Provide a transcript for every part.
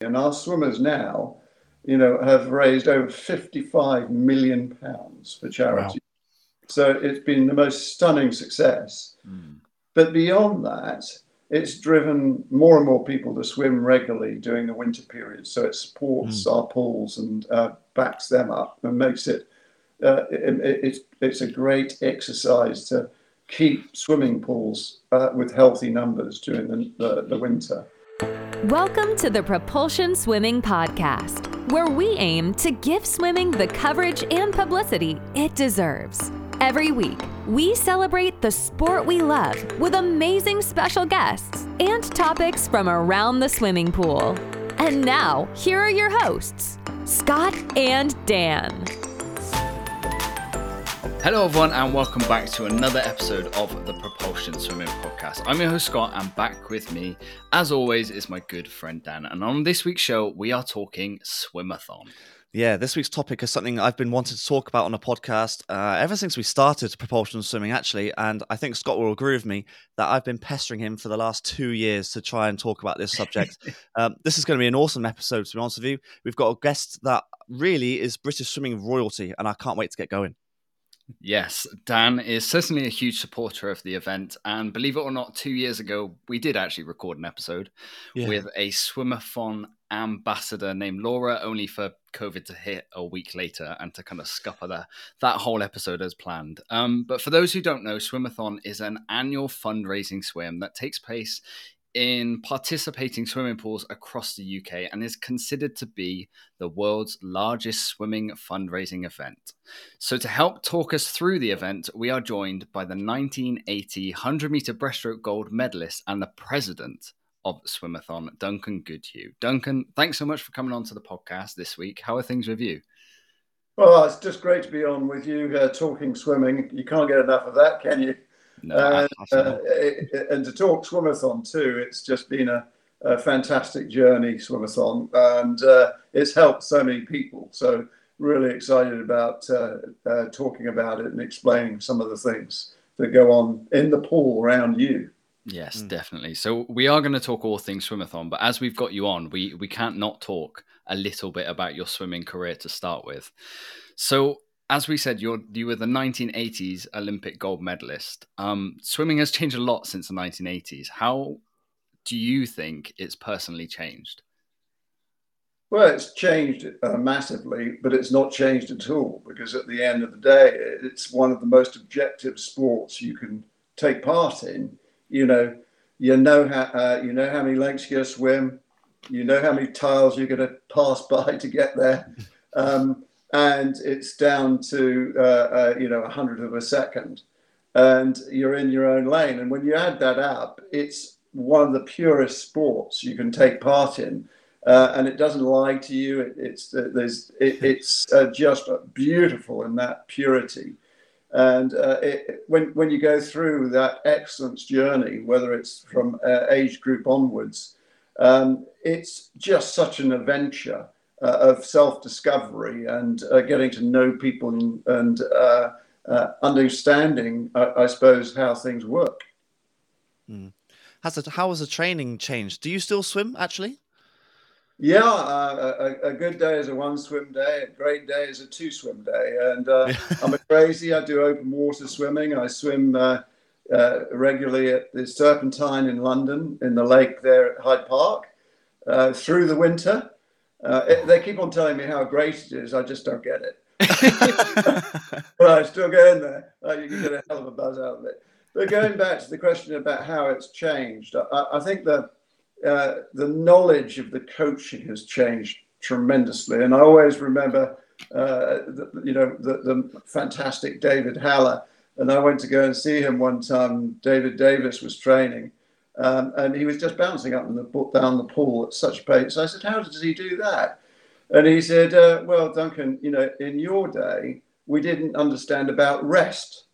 And our swimmers now, you know, have raised over 55 million pounds for charity. Wow. So it's been the most stunning success. Mm. But beyond that, it's driven more and more people to swim regularly during the winter period. So it supports mm. our pools and uh, backs them up and makes it, uh, it, it, it's, it's a great exercise to keep swimming pools uh, with healthy numbers during the, the, the winter. Welcome to the Propulsion Swimming Podcast, where we aim to give swimming the coverage and publicity it deserves. Every week, we celebrate the sport we love with amazing special guests and topics from around the swimming pool. And now, here are your hosts, Scott and Dan. Hello, everyone, and welcome back to another episode of the Propulsion Swimming Podcast. I'm your host, Scott, and back with me, as always, is my good friend Dan. And on this week's show, we are talking swimathon. Yeah, this week's topic is something I've been wanting to talk about on a podcast uh, ever since we started propulsion swimming, actually. And I think Scott will agree with me that I've been pestering him for the last two years to try and talk about this subject. um, this is going to be an awesome episode, to be honest with you. We've got a guest that really is British swimming royalty, and I can't wait to get going. Yes, Dan is certainly a huge supporter of the event. And believe it or not, two years ago, we did actually record an episode yeah. with a swimathon ambassador named Laura, only for COVID to hit a week later and to kind of scupper that, that whole episode as planned. Um, but for those who don't know, Swimathon is an annual fundraising swim that takes place in participating swimming pools across the UK and is considered to be the world's largest swimming fundraising event. So, to help talk us through the event, we are joined by the 1980 100 meter breaststroke gold medalist and the president of Swimathon, Duncan Goodhew. Duncan, thanks so much for coming on to the podcast this week. How are things with you? Well, it's just great to be on with you uh, talking swimming. You can't get enough of that, can you? No, uh, uh, and to talk swimathon too, it's just been a, a fantastic journey, swimathon, and uh, it's helped so many people. So really excited about uh, uh, talking about it and explaining some of the things that go on in the pool around you. Yes, mm. definitely. So we are going to talk all things swimathon, but as we've got you on, we we can't not talk a little bit about your swimming career to start with. So as we said, you're you were the 1980s Olympic gold medalist. Um, swimming has changed a lot since the 1980s. How do you think it's personally changed? Well, it's changed uh, massively, but it's not changed at all because at the end of the day, it's one of the most objective sports you can take part in. You know, you know how uh, you know how many lengths you swim, you know how many tiles you're going to pass by to get there. Um, and it's down to uh, uh, you know a hundredth of a second, and you're in your own lane. And when you add that up, it's one of the purest sports you can take part in, uh, and it doesn't lie to you. It, it's uh, there's it, it's uh, just beautiful in that purity. And uh, it, when when you go through that excellence journey, whether it's from age group onwards, um, it's just such an adventure of self discovery and uh, getting to know people and, uh, uh understanding, I suppose, how things work. Mm. Has it, how has the training changed? Do you still swim actually? Yeah, uh, a, a, good day is a one swim day. A great day is a two swim day. And uh, I'm a crazy. I do open water swimming. I swim uh, uh, regularly at the Serpentine in London, in the lake there at Hyde Park, through the winter. Uh, they keep on telling me how great it is. I just don't get it. but I still go in there. You can get a hell of a buzz out of it. But going back to the question about how it's changed, I, I think that uh, the knowledge of the coaching has changed tremendously. And I always remember, uh, the, you know, the, the, fantastic David Haller. And I went to go and see him one time. David Davies was training. Um, and he was just bouncing up the, down the pool at such pace. I said, How does he do that? And he said, uh, Well, Duncan, you know, in your day, we didn't understand about rest.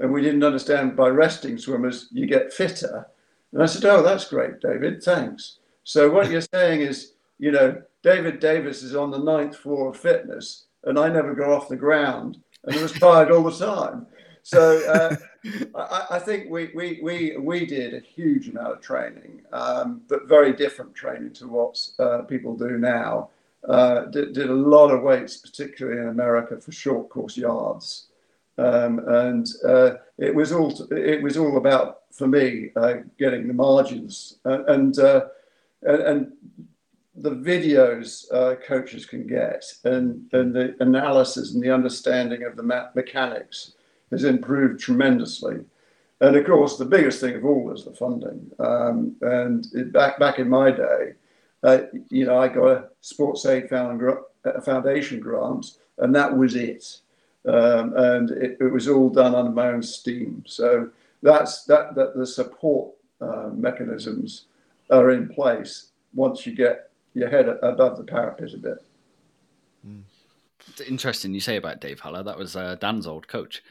And we didn't understand by resting swimmers, you get fitter. And I said, Oh, that's great, David. Thanks. So what you're saying is, you know, David Davies is on the ninth floor of fitness, and I never got off the ground and was tired all the time. So uh, I, I, think we, we, we, we did a huge amount of training, um, but very different training to what uh, people do now. Uh, did, did, a lot of weights, particularly in America, for short course yards, um, and uh, it was all it was all about for me uh, getting the margins and and, and the videos uh, coaches can get and, and the analysis and the understanding of the me- mechanics has improved tremendously. And of course, the biggest thing of all is the funding. Um, and it, back back in my day, uh, you know, I got a Sports Aid Foundation grant, and that was it. Um, and it, it, was all done under my own steam. So that's that. That the support uh, mechanisms are in place once you get your head above the parapet a bit. Mm. It's interesting you say about Dave Haller. That was uh, Dan's old coach.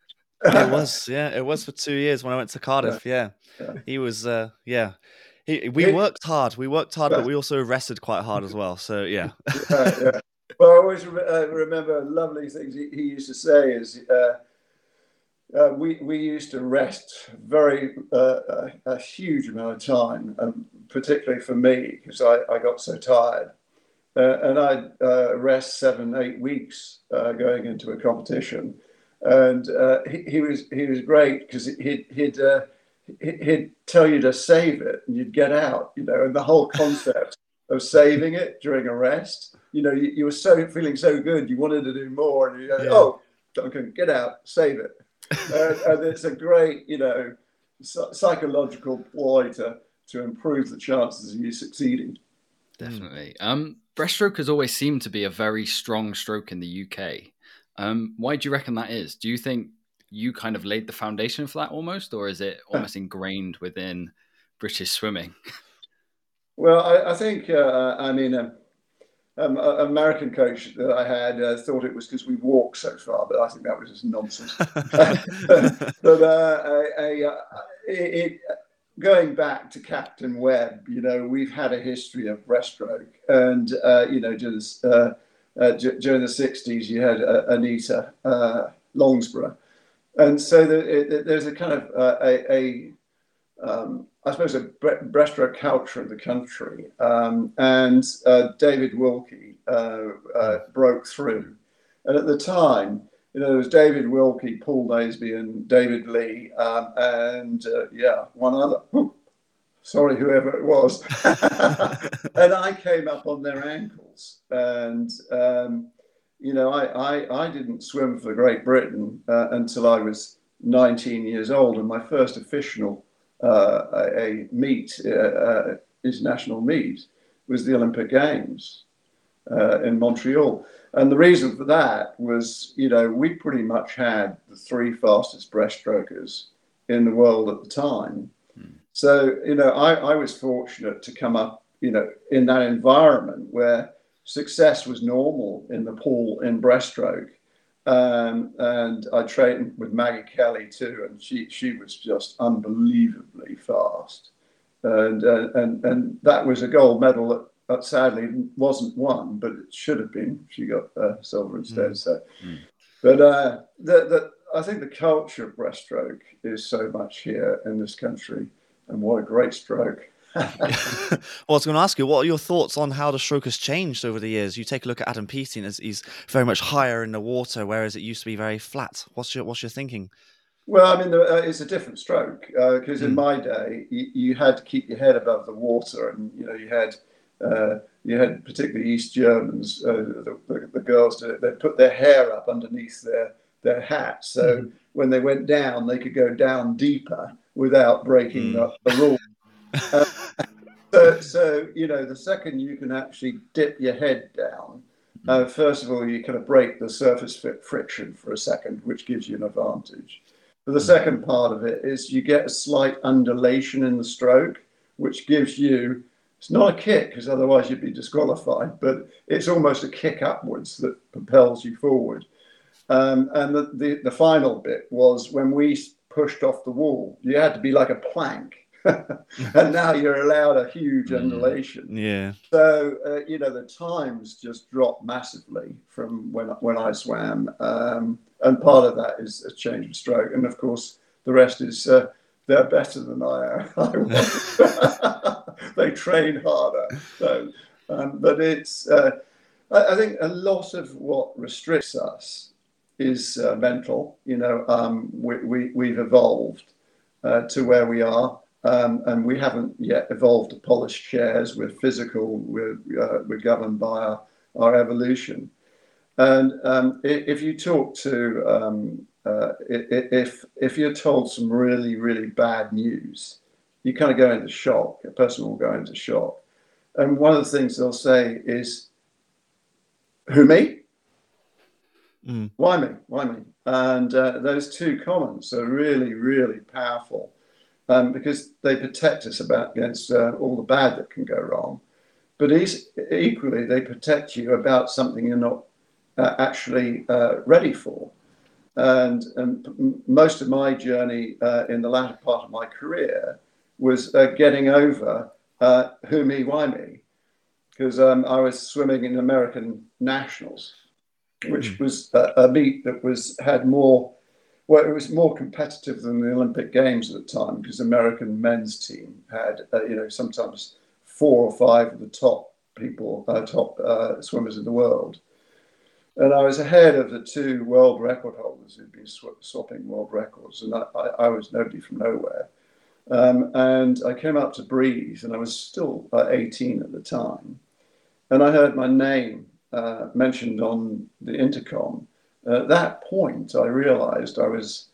it was, yeah, it was for two years when I went to Cardiff. Yeah, yeah. yeah. he was, uh, yeah. He, we worked hard. We worked hard, but we also rested quite hard as well. So yeah. yeah well, I always re- uh, remember lovely things he, he, used to say is. Uh, uh, we, we used to rest very uh, a, a, huge amount of time, um, particularly for me because I, I got so tired. Uh, and I'd uh, rest seven, eight weeks uh, going into a competition. And uh, he, he, was he was great because he'd he'd, he'd tell you to save it and you'd get out, you know. And the whole concept of saving it during a rest, you know, you, you were so feeling so good, you wanted to do more, and you go, yeah. oh, Duncan, get out, save it and, and, it's a great, you know, psychological ploy to to improve the chances of you succeeding. Definitely. Um, breaststroke has always seemed to be a very strong stroke in the UK. Um, why do you reckon that is? Do you think you kind of laid the foundation for that almost, or is it almost ingrained within British swimming? Well, I, I think, uh, I mean, um, um, an American coach that I had uh, thought it was because we walked so far, but I think that was just nonsense. but uh, a, a, uh, it, it, going back to Captain Webb, you know, we've had a history of breaststroke, and uh, you know, just, uh, uh, during the '60s, you had Anita Lonsbrough, and so the, it, there's a kind of a, a um, I suppose, a breaststroke culture in the country. Um, and uh, David Wilkie uh, uh, broke through. And at the time, you know, there was David Wilkie, Paul Naisby, and David Leigh, um, and uh, yeah, one other. sorry, whoever it was. and I came up on their ankles. And, um, you know, I, I, I, didn't swim for Great Britain uh, until I was 19 years old. And my first official uh, a, meet, uh, uh, international meet, was the Olympic Games in Montreal. And the reason for that was, you know, we pretty much had the three fastest breaststrokers in the world at the time. Hmm. So, you know, I, I was fortunate to come up, you know, in that environment where success was normal in the pool in breaststroke. Um, and I trained with Maggie Kelly too, and she she was just unbelievably fast, and uh, and and that was a gold medal that, that, sadly wasn't won, but it should have been. She got uh, silver instead. Mm. So, mm. but uh, the, the I think the culture of breaststroke is so much here in this country, and what a great stroke. well, I was going to ask you, what are your thoughts on how the stroke has changed over the years? You take a look at Adam Peaty, and he's very much higher in the water, whereas it used to be very flat. What's your what's your thinking? Well, I mean, uh, it's a different stroke because uh, in mm. my day, you, you, had to keep your head above the water, and you know, you had you had particularly East Germans, uh, the, the, the, girls, they put their hair up underneath their their hats, so mm. when they went down, they could go down deeper without breaking mm. the, the rules. Uh, so, so, you know, the second you can actually dip your head down, uh, first of all, you kind of break the surface friction for a second, which gives you an advantage. But the second part of it is you get a slight undulation in the stroke, which gives you it's not a kick because otherwise you'd be disqualified, but it's almost a kick upwards that propels you forward. Um, and the, the, the, final bit was when we pushed off the wall, you had to be like a plank and now you're allowed a huge mm. undulation. Yeah. So uh, you know the times just dropped massively from when when I swam, um, and part of that is a change of stroke, and of course the rest is uh, they're better than I am. they train harder. So, um, but it's uh, I, I, think a lot of what restricts us is uh, mental. You know, um, we, we we've evolved uh, to where we are. Um, and we haven't yet evolved to polished chairs. We're physical. We're, uh, we're governed by our, our evolution. And um, if you talk to, um, uh, if if you're told some really really bad news, you kind of go into shock. A person will go into shock. And one of the things they'll say is, "Who me? Mm. Why me? Why me?" And uh, those two comments are really really powerful um, because they protect us about against uh, all the bad that can go wrong. But equally, they protect you about something you're not uh, actually uh, ready for. And, and, most of my journey uh, in the latter part of my career was uh, getting over uh, who me, why me, because um, I was swimming in American nationals, which mm. was a, a meet that was had more well, it was more competitive than the Olympic Games at the time because the American men's team had, uh, you know, sometimes four or five of the top people, uh, top uh, swimmers in the world. And I was ahead of the two world record holders who'd been sw- swapping world records, and I, I, I was nobody from nowhere. Um, and I came up to breathe, and I was still uh, 18 at the time. And I heard my name uh, mentioned on the intercom at that point, I realized I was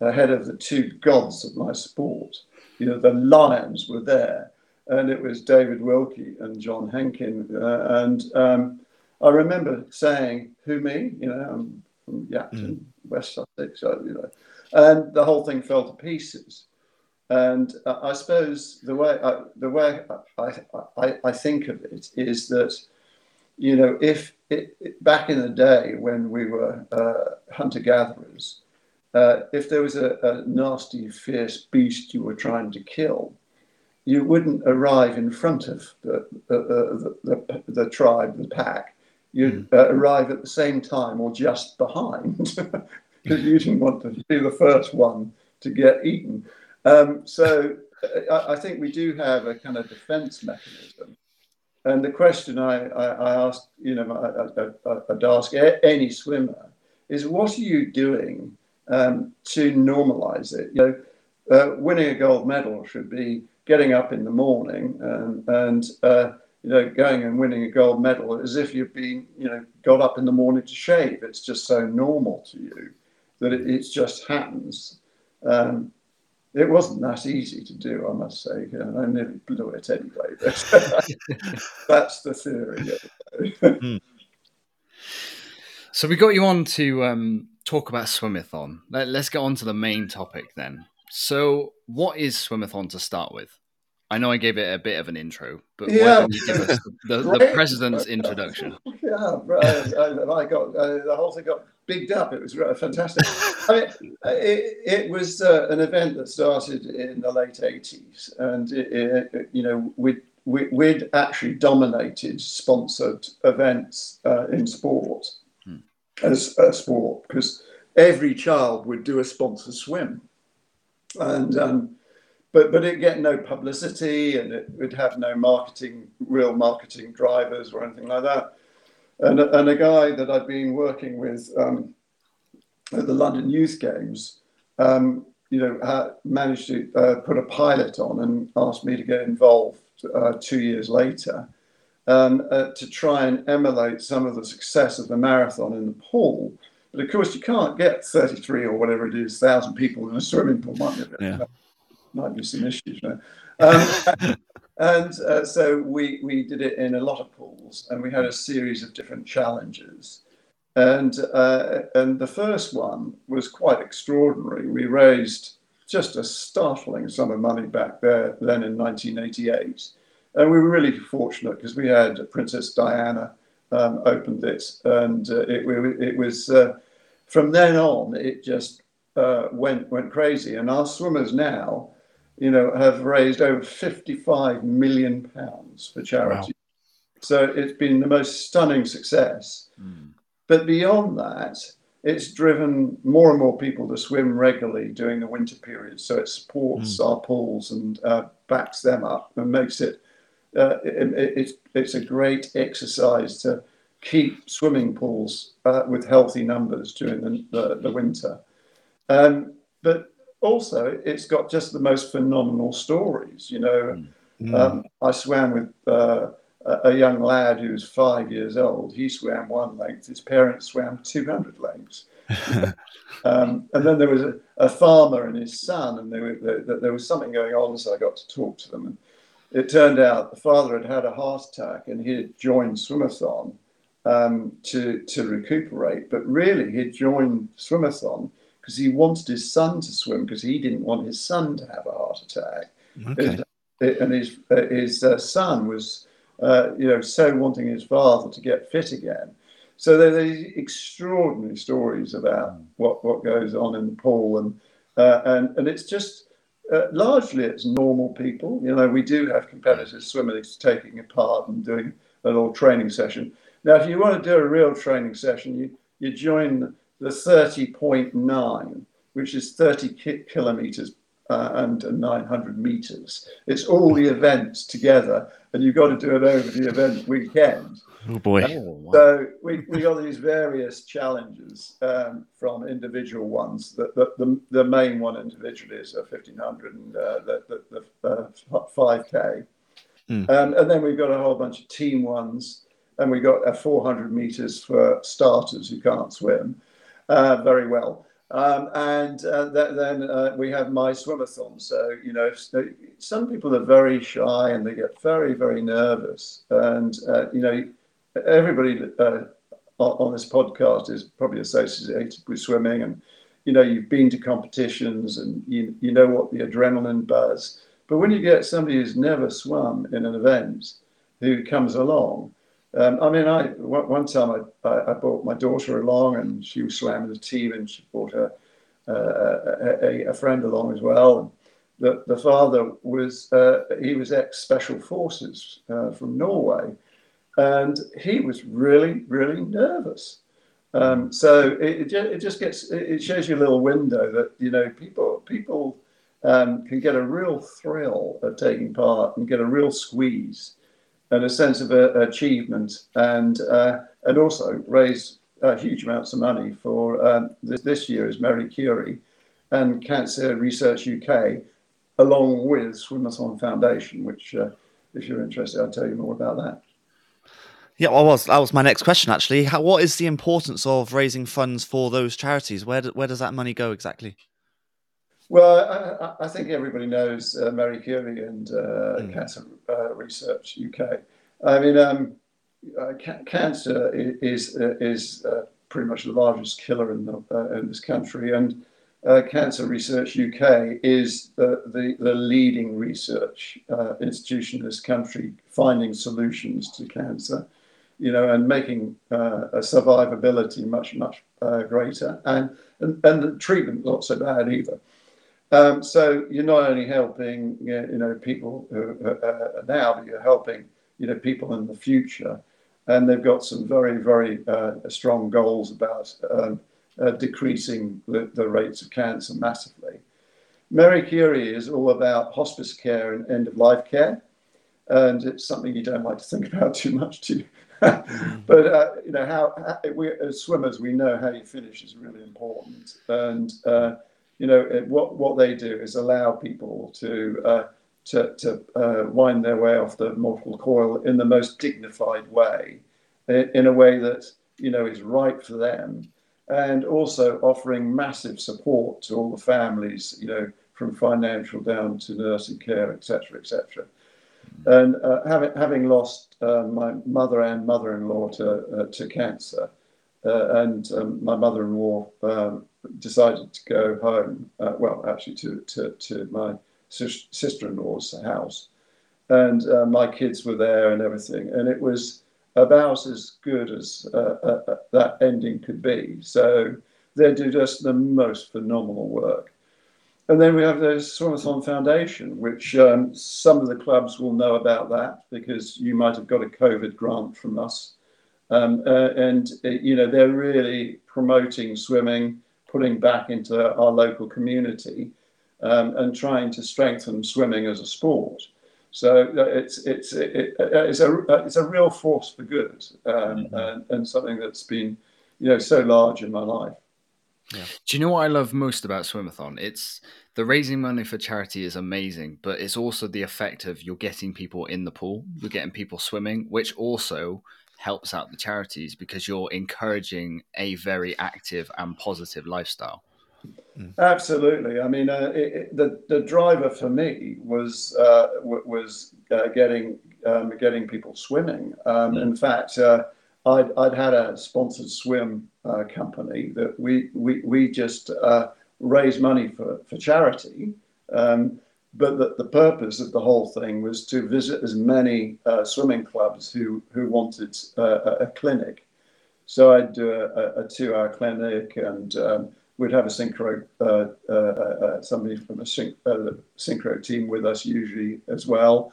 ahead of the two gods of my sport. You know, the lions were there, and it was David Wilkie and John Hencken. Uh, and um, I remember saying, Who me? You know, I'm from Yapton, mm. West Sussex, so, you know. And the whole thing fell to pieces. And uh, I suppose the way I, the way I, I, I think of it is that you know, if it, it, back in the day when we were uh, hunter gatherers, uh, if there was a, a, nasty, fierce beast you were trying to kill, you wouldn't arrive in front of the, the, the, the tribe, the pack. You'd mm. uh, arrive at the same time or just behind because you didn't want to be the first one to get eaten. Um, so uh, I, I think we do have a kind of defense mechanism and the question I, I, I ask, you know, I, would ask any swimmer is, what are you doing um, to normalize it? You know, uh, winning a gold medal should be getting up in the morning and, and uh, you know, going and winning a gold medal as if you've been, you know, got up in the morning to shave. It's just so normal to you that it, it just happens. Um, it wasn't that easy to do, I must say. And I nearly blew it anyway. But that's the theory. Hmm. So we got you on to um, talk about Swimathon. Let, us get on to the main topic then. So, what is Swimathon to start with? I know I gave it a bit of an intro, but yeah. why don't you give us the, the, president's introduction? Yeah, I, I got uh, the whole thing got bigged up. It was fantastic. I mean, it, it was uh, an event that started in the late 80s, and it, it, you know, we'd, we, we would actually dominated sponsored events uh, in sport hmm. as a sport because every child would do a sponsored swim, and um, but but it get no publicity and it would have no marketing, real marketing drivers or anything like that. And, and a guy that I'd been working with um, at the London Youth Games, um, you know, managed to uh, put a pilot on and asked me to get involved uh, two years later um, uh, to try and emulate some of the success of the marathon in the pool. But of course, you can't get 33 or whatever it is, thousand people in a swimming pool. Might be, yeah. Might be some issues. Um, And uh, so we, we did it in a lot of pools and we had a series of different challenges. And, uh, and the first one was quite extraordinary. We raised just a startling sum of money back there then in 1988. And we were really fortunate because we had Princess Diana um, opened it. And uh, it, it was uh, from then on, it just uh, went, went crazy. And our swimmers now, you know, have raised over 55 million pounds for charity. Wow. So it's been the most stunning success. Mm. But beyond that, it's driven more and more people to swim regularly during the winter period. So it supports mm. our pools and uh, backs them up and makes it, uh, it, it, it's, it's a great exercise to keep swimming pools uh, with healthy numbers during the, the, the winter. Um, but also, it's got just the most phenomenal stories. You know, mm. um, I swam with uh, a young lad who was five years old. He swam one length. His parents swam 200 lengths. um, and then there was a, a, farmer and his son, and there, there, there, was something going on, so I got to talk to them. And it turned out the father had had a heart attack and he had joined Swimathon um, to, to recuperate, but really he'd joined Swimathon because he wanted his son to swim because he didn't want his son to have a heart attack. Okay. And his, uh, his uh, son was uh, you know, so wanting his father to get fit again. So there are these extraordinary stories about what, what goes on in the pool, and uh, and and it's just uh, largely it's normal people. You know, we do have competitors swimmers taking part and doing a little training session. Now, if you want to do a real training session, you you join the 30.9, which is 30 ki- kilometers uh, and 900 meters. It's all the events together, and you've got to do it over the event weekend. Oh boy! Uh, so we, we got these various challenges um, from individual ones. The, the, the, the, main one individually is a 1500 and uh, the, the, the uh, 5k. Mm. Um, and then we've got a whole bunch of team ones, and we've got a 400 meters for starters who can't swim uh, very well. Um, and uh, th- then uh, we have my swimathon. So, you know, some people are very shy and they get very, very nervous. And, uh, you know, everybody uh, on this podcast is probably associated with swimming and, you know, you've been to competitions and you, you know what the adrenaline buzz. But when you get somebody who's never swum in an event who comes along, um, I mean, I one time I, I, brought my daughter along, and she was swam in the team, and she brought her uh, a, a, friend along as well. And the the father was uh, he was ex special forces uh, from Norway, and he was really really nervous. Um, so it, it just gets it shows you a little window that you know people people um, can get a real thrill at taking part and get a real squeeze and a sense of uh, achievement, and uh, and also raise huge amounts of money for um, this, this year's Marie Curie and Cancer Research UK, along with Swimathon Foundation. Which, uh, if you're interested, I'll tell you more about that. Yeah, well, was that was my next question actually. How, what is the importance of raising funds for those charities? Where do, where does that money go exactly? Well, I, I think everybody knows uh, Marie Curie and uh, mm. Cancer uh, Research UK. I mean, um, uh, ca- cancer is uh, is uh, pretty much the largest killer in the, in this country, and Cancer Research UK is the, the, the leading research institution in this country, finding solutions to cancer you know, and making uh, a survivability much, much uh, greater, and, and and the treatment not so bad either. Um, so you're not only helping you know people who uh, now, but you're helping you know people in the future, and they've got some very very uh, strong goals about um, uh, decreasing the, the, rates of cancer massively. Marie Curie is all about hospice care and end of life care, and it's something you don't like to think about too much, too. Mm. but uh, you know how, how, we as swimmers we know how you finish is really important, and uh, you know, it, what what they do is allow people to uh, to, to uh, wind their way off the mortal coil in the most dignified way, in, a way that you know is right for them, and also offering massive support to all the families, you know, from financial down to nursing care, etc., etc. And uh, having having lost uh, my mother and mother-in-law to uh, to cancer, uh, and um, my mother-in-law um, decided to go home. Uh, well, actually, to to, to my sister-in-law's house, and uh, my kids were there and everything, and it was about as good as uh, uh, uh, that ending could be. So they do just the most phenomenal work. and then we have the Swimathon Foundation, which um, some of the clubs will know about that because you might have got a COVID grant from us. Um, uh, and, uh, you know, they're really promoting swimming, putting back into our local community um, and trying to strengthen swimming as a sport. So uh, it's it's it, it's a it's a real force for good um, mm-hmm. and, and something that's been you know so large in my life. Yeah. Do you know what I love most about Swimathon? It's the raising money for charity is amazing, but it's also the effect of you're getting people in the pool, you're getting people swimming, which also helps out the charities because you're encouraging a very active and positive lifestyle. Mm. Absolutely. I mean, uh, it, it, the the driver for me was uh, w- was uh, getting um, getting people swimming. Um, mm. In fact, uh, I'd, I'd had a sponsored swim uh, company that we we, we just uh, raised money for for charity. Um, but the, the purpose of the whole thing was to visit as many swimming clubs who who wanted a, a clinic. So I'd do a, a two-hour clinic and um, we'd have a synchro uh, uh, uh, somebody from a syn- synchro team with us usually as well.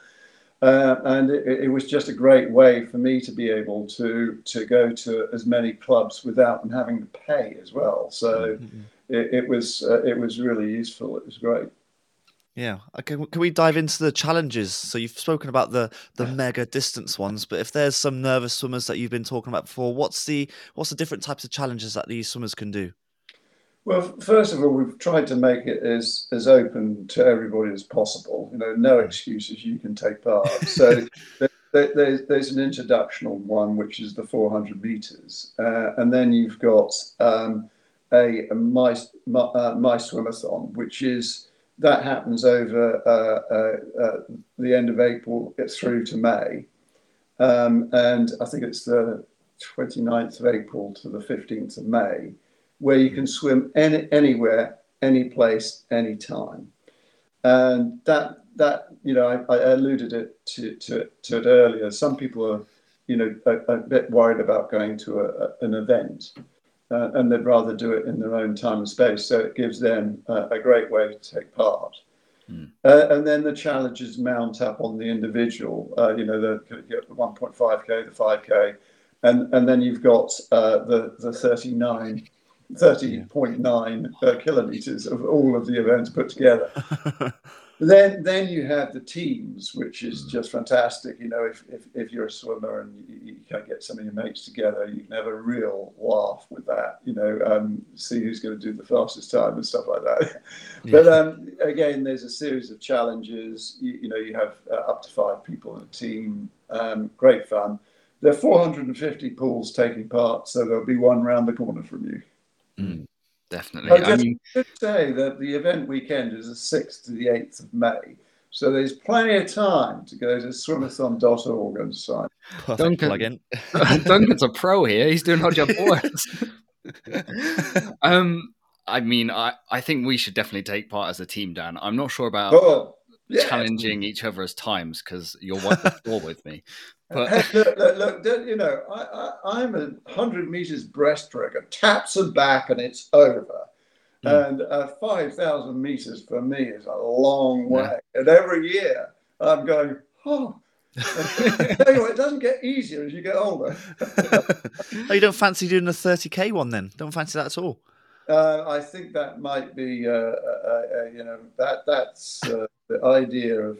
Uh, and it, it, was just a great way for me to be able to to go to as many clubs without them having to pay as well. So mm-hmm. it, it, was uh, it was really useful. It was great. Yeah. Okay. Can we dive into the challenges? So you've spoken about the the mega distance ones, but if there's some nervous swimmers that you've been talking about before, what's the what's the different types of challenges that these swimmers can do? Well, first of all, we've tried to make it as as open to everybody as possible. You know, no excuses. You can take part. So there, there's there's an introductional one, which is the 400 meters, uh, and then you've got um, a, a my my, uh, my swimathon, which is that happens over uh, uh, uh the end of April through to May, um, and I think it's the 29th of April to the 15th of May where you can swim any, anywhere, any place, any time. And that that you know, I, I alluded it to, to, to, it earlier. Some people are, you know, a, a bit worried about going to a, an event, uh, and they'd rather do it in their own time and space. So it gives them a great way to take part. Mm. Uh, and then the challenges mount up on the individual. Uh, you know, the, the 1.5k, the 5k, and and then you've got uh, the the 39 30.9 uh, kilometers of all of the events put together. then then you have the teams, which is mm. just fantastic. You know, if, if, if you're a swimmer and you, you can get some of your mates together, you can have a real laugh with that. You know, um, see who's going to do the fastest time and stuff like that. Yeah. But um, again, there's a series of challenges. You, you know, you have uh, up to five people in a team. Um, great fun. There are 450 pools taking part, so there'll be one round the corner from you. Mm, definitely. I, I mean, should say that the event weekend is the 6th to the 8th of May. So there's plenty of time to go to swimathon.org and sign. Duncan, Duncan's a pro here. He's doing our job for us. um, I mean, I, I think we should definitely take part as a team, Dan. I'm not sure about oh, yeah. challenging each other as times because you're one floor with me. But look, look, look, you know, I, I, am a hundred meters breaststroke, taps and back, and it's over. Mm. And uh, five thousand meters for me is a long way. Yeah. And every year I'm going, oh. anyway, it doesn't get easier as you get older. oh, you don't fancy doing a 30k one then? Don't fancy that at all? Uh, I think that might be, uh, uh, uh you know, that that's uh, the idea of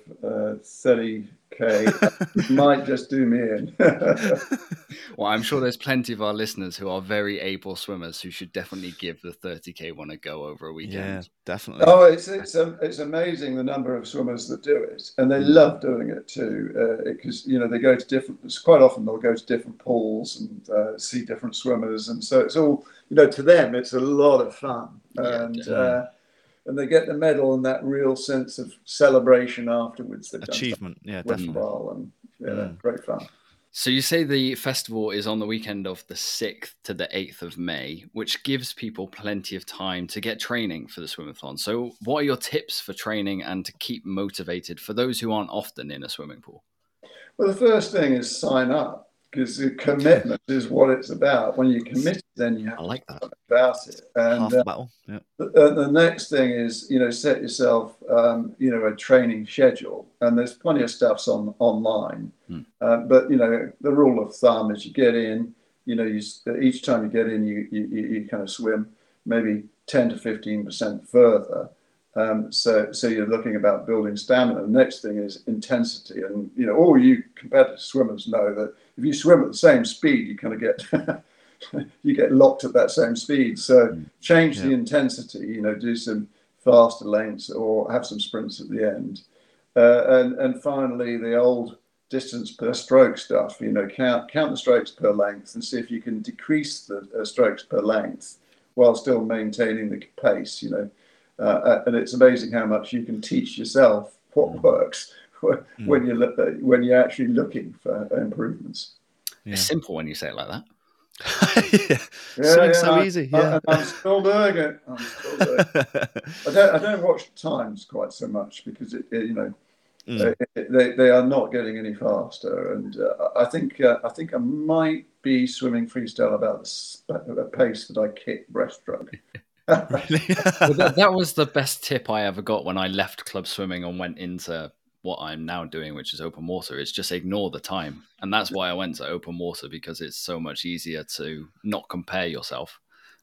30k might just do me in. well, I'm sure there's plenty of our listeners who are very able swimmers who should definitely give the 30k one a go over a weekend. Yeah, definitely. Oh, it's it's um, it's amazing the number of swimmers that do it, and they mm. love doing it too, because uh, you know they go to different. Quite often they'll go to different pools and uh, see different swimmers, and so it's all you know. To them, it's a lot of fun, yeah, and. Uh, and they get the medal and that real sense of celebration afterwards. Achievement, yeah, definitely. And, yeah, mm. great fun. So you say the festival is on the weekend of the 6th to the 8th of May, which gives people plenty of time to get training for the swimathon. So what are your tips for training and to keep motivated for those who aren't often in a swimming pool? Well, the first thing is sign up. Because the commitment is what it's about. When you commit, then you have I like that about it. And half uh, battle. Yeah. the, the next thing is, you know, set yourself, um, you know, a training schedule, and there's plenty of stuffs on online. Hmm. Uh, but you know, the rule of thumb is you get in, you know, you each time you get in, you you, you kind of swim maybe 10 to 15 percent further. Um, so, so you're looking about building stamina. The next thing is intensity, and you know, all you competitive swimmers know that if you swim at the same speed, you kind of get you get locked at that same speed. So, change the intensity. You know, do some faster lengths or have some sprints at the end, uh, and and finally the old distance per stroke stuff. You know, count count the strokes per length and see if you can decrease the uh, strokes per length while still maintaining the pace. You know. Uh, and it's amazing how much you can teach yourself what works when you look when you're actually looking for improvements. Yeah. It's simple when you say it like that. yeah. Yeah, so, yeah, so I- easy. I, Yeah. am still doing it. I'm still doing it. I don't I don't watch times quite so much because it, it, you know Mm. uh, they, they are not getting any faster, and uh, I think uh, I think I might be swimming freestyle about the sp- the pace that I kick breaststroke. Well, that, that was the best tip I ever got when I left club swimming and went into what I'm now doing, which is open water. Is just ignore the time, and that's why I went to open water because it's so much easier to not compare yourself.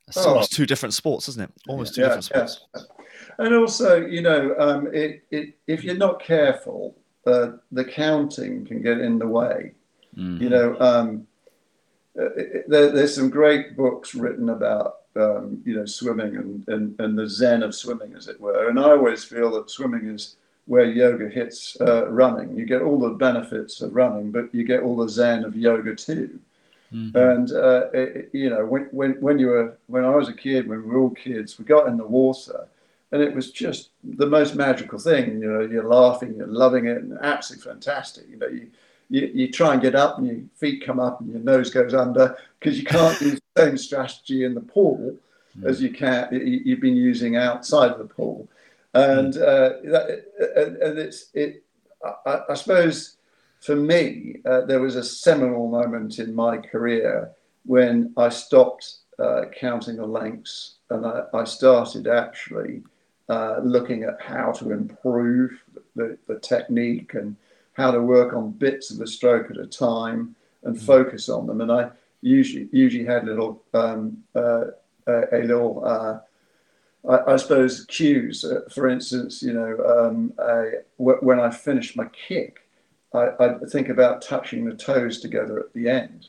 It's Oh. almost two different sports, isn't it? Almost two Yeah, different yeah. sports. And also, you know, um, it, it, if you're not careful, uh, the counting can get in the way. Mm. You know, um, uh, it- there, there's some great books written about, um, you know, swimming and, and, and the zen of swimming, as it were. And I always feel that swimming is where yoga hits uh, running. You get all the benefits of running, but you get all the zen of yoga too. Mhm. And uh, it, you know, when, when when you were when I was a kid, when we were all kids, we got in the water, and it was just the most magical thing. You know, you're laughing, you're loving it, and absolutely fantastic. You know, you you, you try and get up, and your feet come up, and your nose goes under because you can't use the same strategy in the pool as you can you- you've been using outside of the pool, and uh, that, and, and it's it. I, I suppose for me, uh, there was a seminal moment in my career when I stopped uh, counting the lengths and I, I started actually uh, looking at how to improve the, the technique and how to work on bits of the stroke at a time and focus on them. And I usually usually had little um, uh, a, a little. Uh, I, I suppose cues. Uh, for instance, you know, um, I, w- when I finish my kick, I, I think about touching the toes together at the end.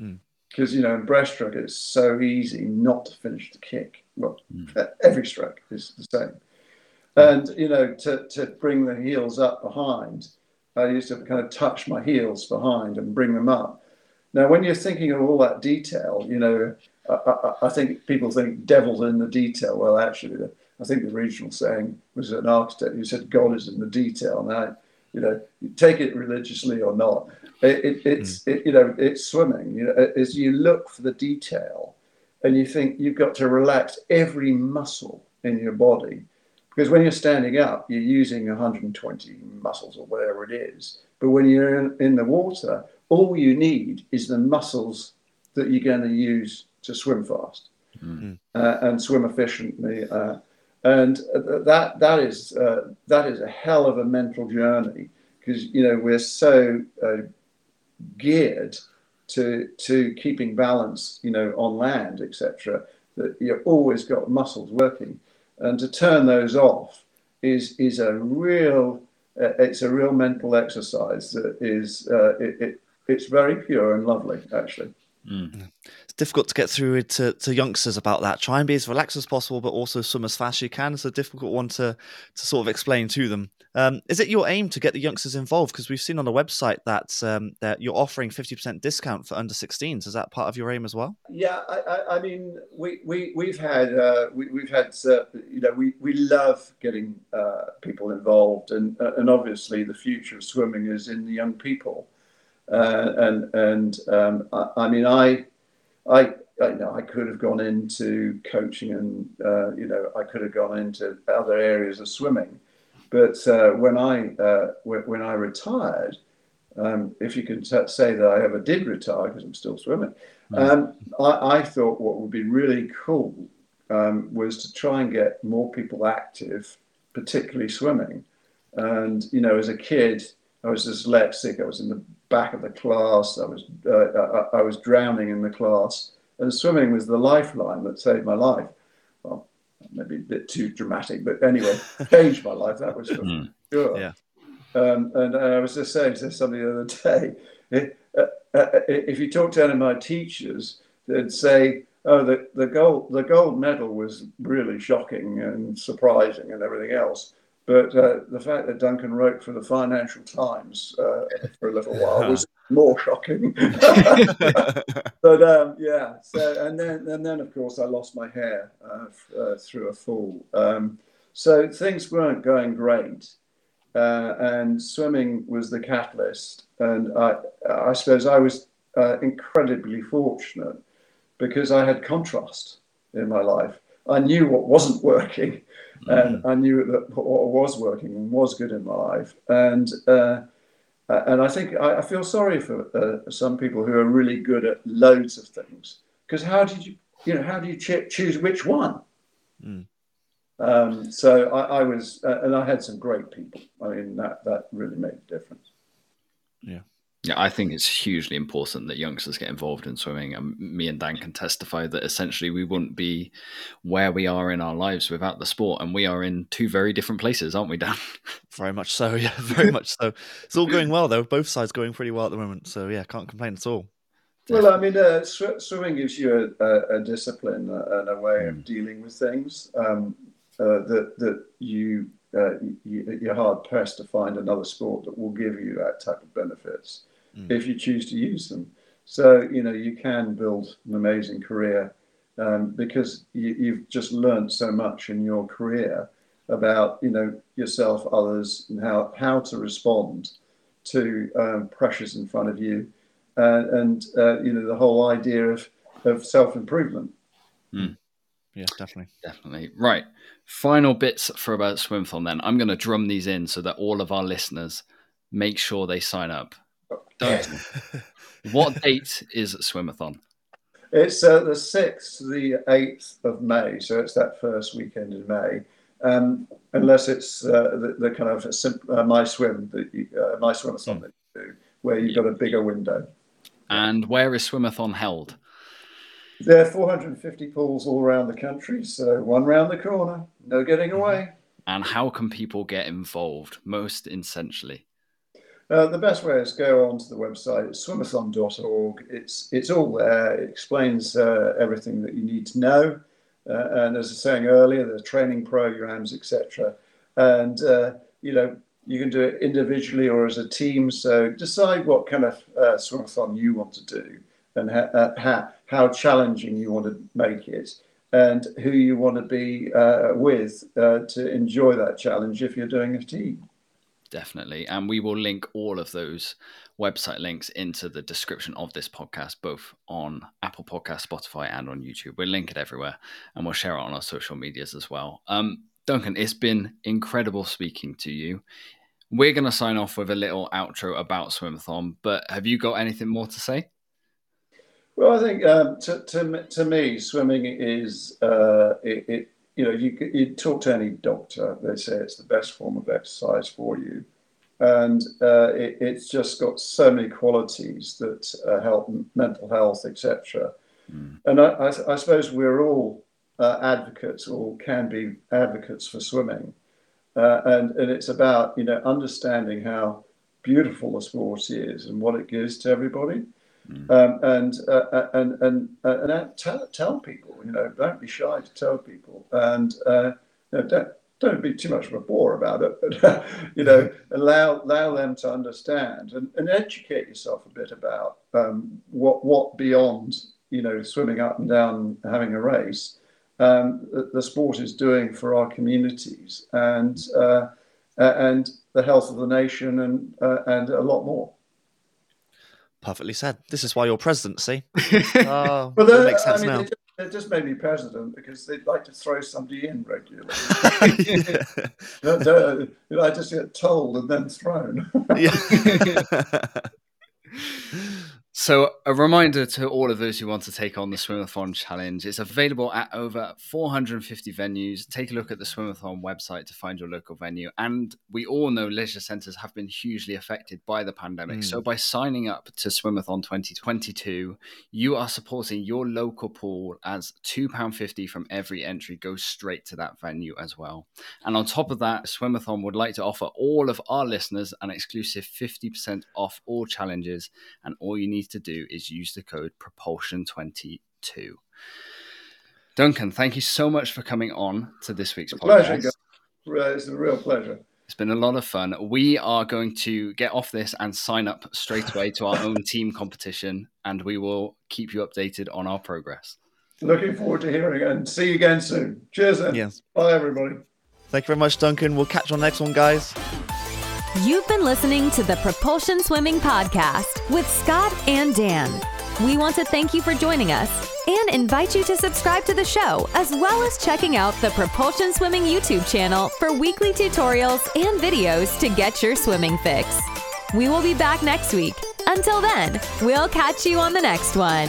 Mm. Because, you know, in breaststroke, it's so easy not to finish the kick. Well, every stroke is the same. And, you know, to, to bring the heels up behind, I used to kind of touch my heels behind and bring them up. Now, when you're thinking of all that detail, you know, I, I, I think people think devil's in the detail. Well, actually, I think the regional saying was an architect who said God is in the detail. Now, you know, you take it religiously or not. It, it, it's, mm. it, you know, it's swimming. You know, as you look for the detail, and you think you've got to relax every muscle in your body, because when you're standing up, you're using 120 muscles or whatever it is. But when you're in, in the water, all you need is the muscles that you're going to use to swim fast Mm. uh, and swim efficiently. Uh, and uh, that that is uh, that is a hell of a mental journey because you know we're so uh, geared to to keeping balance, you know, on land, etc. That you've always got muscles working, and to turn those off is is a real uh, it's a real mental exercise that is uh, it, it it's very pure and lovely actually. Mm. Difficult to get through to, to youngsters about that. Try and be as relaxed as possible, but also swim as fast as you can. It's a difficult one to, to sort of explain to them. Um, is it your aim to get the youngsters involved? Because we've seen on the website that um, that you're offering 50% discount for under 16s. Is that part of your aim as well? Yeah, I, I, I mean, we, we, we've had, uh, we, we've had, uh, you know, we, we love getting uh, people involved. And, uh, and obviously, the future of swimming is in the young people. Uh, and and um, I, I mean, I, I, I, you know, I could have gone into coaching and, uh, you know, I could have gone into other areas of swimming. But uh, when I uh, when, when I retired, um, if you can t- say that I ever did retire because I'm still swimming, mm. um, I, I, thought what would be really cool um, was to try and get more people active, particularly swimming. And you know, as a kid, I was dyslexic. I was in the back of the class. I was uh, I, I was drowning in the class, and swimming was the lifeline that saved my life. Well, maybe a bit too dramatic, but anyway, changed my life. That was for mm. sure. Yeah. Um, and I was just saying to somebody the other day, uh, uh, if you talk to any of my teachers, they'd say, "Oh, the, the gold the gold medal was really shocking and surprising and everything else." But uh, the fact that Duncan wrote for the Financial Times uh, for a little while was more shocking. but um, yeah, so and then and then of course I lost my hair uh, uh through a fall. Um, so things weren't going great, uh, and swimming was the catalyst. And I, I suppose I was uh, incredibly fortunate because I had contrast in my life. I knew what wasn't working and. I knew that what was working and was good in my life. And uh, and I think I, I feel sorry for uh, some people who are really good at loads of things because how did you you know how do you ch- choose which one? Mm. Um, so I, I was, uh, and I had some great people. I mean, that that really made a difference. Yeah. Yeah, I think it's hugely important that youngsters get involved in swimming. And me and Dan can testify that essentially we wouldn't be where we are in our lives without the sport. And we are in two very different places, aren't we, Dan? Very much so. Yeah, very much so. It's all going well, though. Both sides going pretty well at the moment. So, yeah, can't complain at all. Well, I mean, uh, sw- swimming gives you a, a, a discipline and a way mm. of dealing with things um, uh, that that you, uh, you you're hard pressed to find another sport that will give you that type of benefits mm. if you choose to use them. So, you know, you can build an amazing career um, because you, have just learned so much in your career about, you know, yourself, others, and how, how to respond to um, pressures in front of you. Uh, and, uh, you know, the whole idea of, of self improvement. Mm. Yeah, definitely. Definitely. Right. Final bits for about Swimathon then. I'm going to drum these in so that all of our listeners make sure they sign up what date is Swimathon? It's uh, the 6th the 8th of May, so it's that first weekend in May. Um, unless it's uh, the, the, kind of uh, my swim, the, uh, my swimathon mm. that you do, where you've got a bigger window. And where is swimathon held? There are 450 pools all around the country, so one round the corner, no getting mm-hmm. away. And how can people get involved, most essentially? Uh, the best way is go onto the website, swimathon.org. It's it's all there. It explains uh, everything that you need to know. Uh, and as I was saying earlier, the training programs, etc. And uh, you know you can do it individually or as a team. So decide what kind of uh, swimathon you want to do and ha- ha- how challenging you want to make it and who you want to be with to enjoy that challenge if you're doing a team definitely. And we will link all of those website links into the description of this podcast, both on Apple Podcast, Spotify, and on YouTube. We'll link it everywhere and we'll share it on our social medias as well. Um, Duncan, it's been incredible speaking to you. We're going to sign off with a little outro about Swimathon, but have you got anything more to say? Well, I think um, to, to, to me, swimming is uh, it, it you know, you, you talk to any doctor, they say it's the best form of exercise for you. And uh, it, it's just got so many qualities that uh, help mental health, etc. Mm. And I, I, I, suppose we're all uh, advocates or can be advocates for swimming. Uh, and, and it's about, you know, understanding how beautiful the sport is and what it gives to everybody. Mm. Um, and, uh, uh, and and uh, and tell, tell people, you know, don't be shy to tell people, and uh, you know, don't don't be too much of a bore about it, but you know, allow allow them to understand and, and educate yourself a bit about um, what what beyond you know swimming up and down having a race um, the, the, sport is doing for our communities and uh, and the health of the nation and uh, and a lot more. Perfectly said. This is why you're president, see? oh, well, that makes sense I mean, now. it just made me president because they'd like to throw somebody in regularly. I just get told and then thrown. So, a reminder to all of those who want to take on the Swimathon challenge. It's available at over 450 venues. Take a look at the Swimathon website to find your local venue. And we all know leisure centres have been hugely affected by the pandemic. Mm. So, by signing up to Swimathon 2022, you are supporting your local pool as £2.50 from every entry goes straight to that venue as well. And on top of that, Swimathon would like to offer all of our listeners an exclusive 50% off all challenges. And all you need need to do is use the code propulsion22. Duncan, thank you so much for coming on to this week's podcast. Pleasure. It's a real pleasure. It's been a lot of fun. We are going to get off this and sign up straight away to our own team competition, and we will keep you updated on our progress. Looking forward to hearing and see you again soon. Cheers, then. Yes. Bye, everybody. Thank you very much, Duncan. We'll catch you on the next one, guys. You've been listening to the Propulsion Swimming Podcast with Scott and Dan. We want to thank you for joining us and invite you to subscribe to the show, as well as checking out the Propulsion Swimming YouTube channel for weekly tutorials and videos to get your swimming fix. We will be back next week. Until then, we'll catch you on the next one.